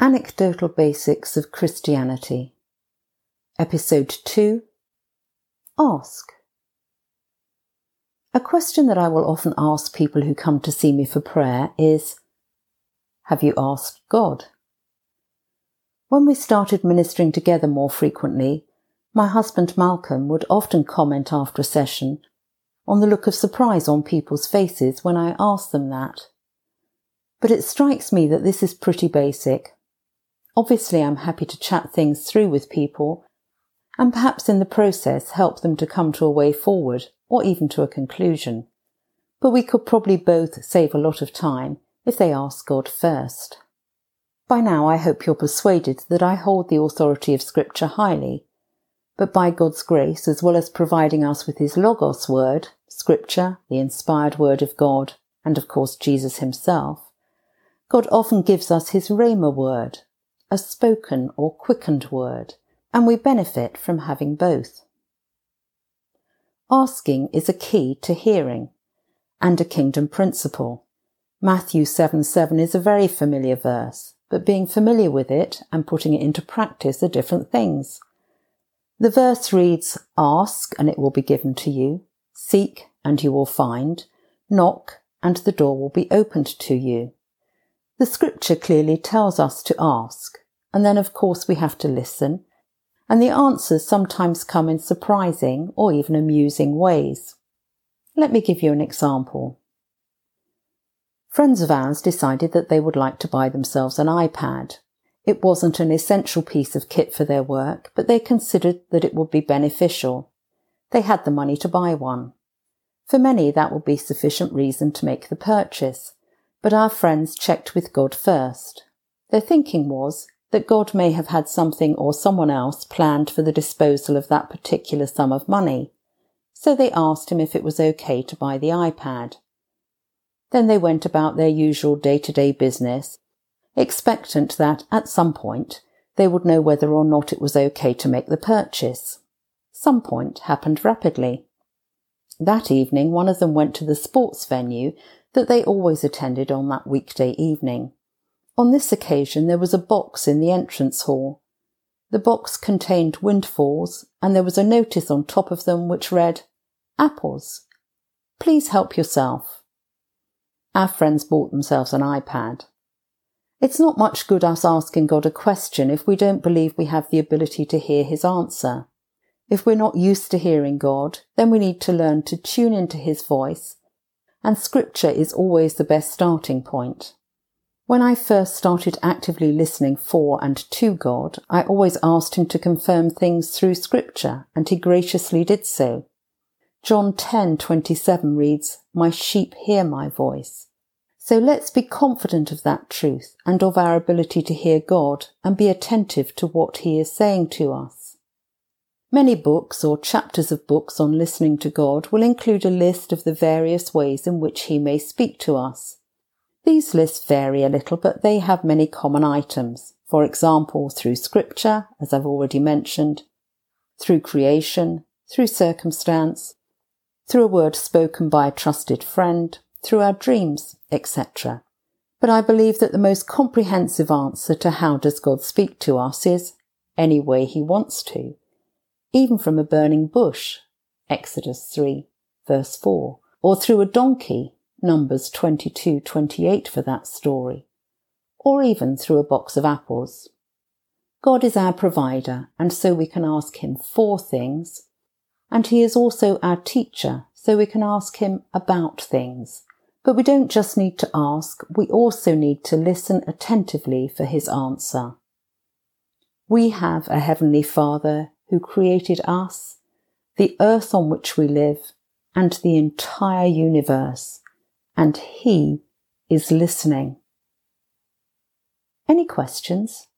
Anecdotal Basics of Christianity. Episode 2 Ask. A question that I will often ask people who come to see me for prayer is Have you asked God? When we started ministering together more frequently, my husband Malcolm would often comment after a session on the look of surprise on people's faces when I asked them that. But it strikes me that this is pretty basic Obviously, I'm happy to chat things through with people and perhaps in the process help them to come to a way forward or even to a conclusion. But we could probably both save a lot of time if they ask God first. By now, I hope you're persuaded that I hold the authority of Scripture highly. But by God's grace, as well as providing us with His Logos word, Scripture, the inspired word of God, and of course Jesus Himself, God often gives us His Rhema word, a spoken or quickened word, and we benefit from having both. Asking is a key to hearing and a kingdom principle. Matthew 7 7 is a very familiar verse, but being familiar with it and putting it into practice are different things. The verse reads, Ask and it will be given to you, seek and you will find, knock and the door will be opened to you. The scripture clearly tells us to ask, and then of course we have to listen, and the answers sometimes come in surprising or even amusing ways. Let me give you an example. Friends of ours decided that they would like to buy themselves an iPad. It wasn't an essential piece of kit for their work, but they considered that it would be beneficial. They had the money to buy one. For many, that would be sufficient reason to make the purchase, but our friends checked with God first. Their thinking was, that God may have had something or someone else planned for the disposal of that particular sum of money. So they asked him if it was okay to buy the iPad. Then they went about their usual day to day business, expectant that at some point they would know whether or not it was okay to make the purchase. Some point happened rapidly. That evening, one of them went to the sports venue that they always attended on that weekday evening. On this occasion, there was a box in the entrance hall. The box contained windfalls, and there was a notice on top of them which read, Apples. Please help yourself. Our friends bought themselves an iPad. It's not much good us asking God a question if we don't believe we have the ability to hear his answer. If we're not used to hearing God, then we need to learn to tune into his voice, and scripture is always the best starting point. When I first started actively listening for and to God, I always asked him to confirm things through scripture, and he graciously did so. John 10:27 reads, "My sheep hear my voice." So let's be confident of that truth and of our ability to hear God and be attentive to what he is saying to us. Many books or chapters of books on listening to God will include a list of the various ways in which he may speak to us. These lists vary a little, but they have many common items. For example, through scripture, as I've already mentioned, through creation, through circumstance, through a word spoken by a trusted friend, through our dreams, etc. But I believe that the most comprehensive answer to how does God speak to us is any way he wants to, even from a burning bush, Exodus 3, verse 4, or through a donkey, Numbers 22:28 for that story, or even through a box of apples. God is our provider, and so we can ask Him for things, and He is also our teacher, so we can ask Him about things. But we don't just need to ask, we also need to listen attentively for His answer. We have a Heavenly Father who created us, the earth on which we live, and the entire universe and He is listening. Any questions?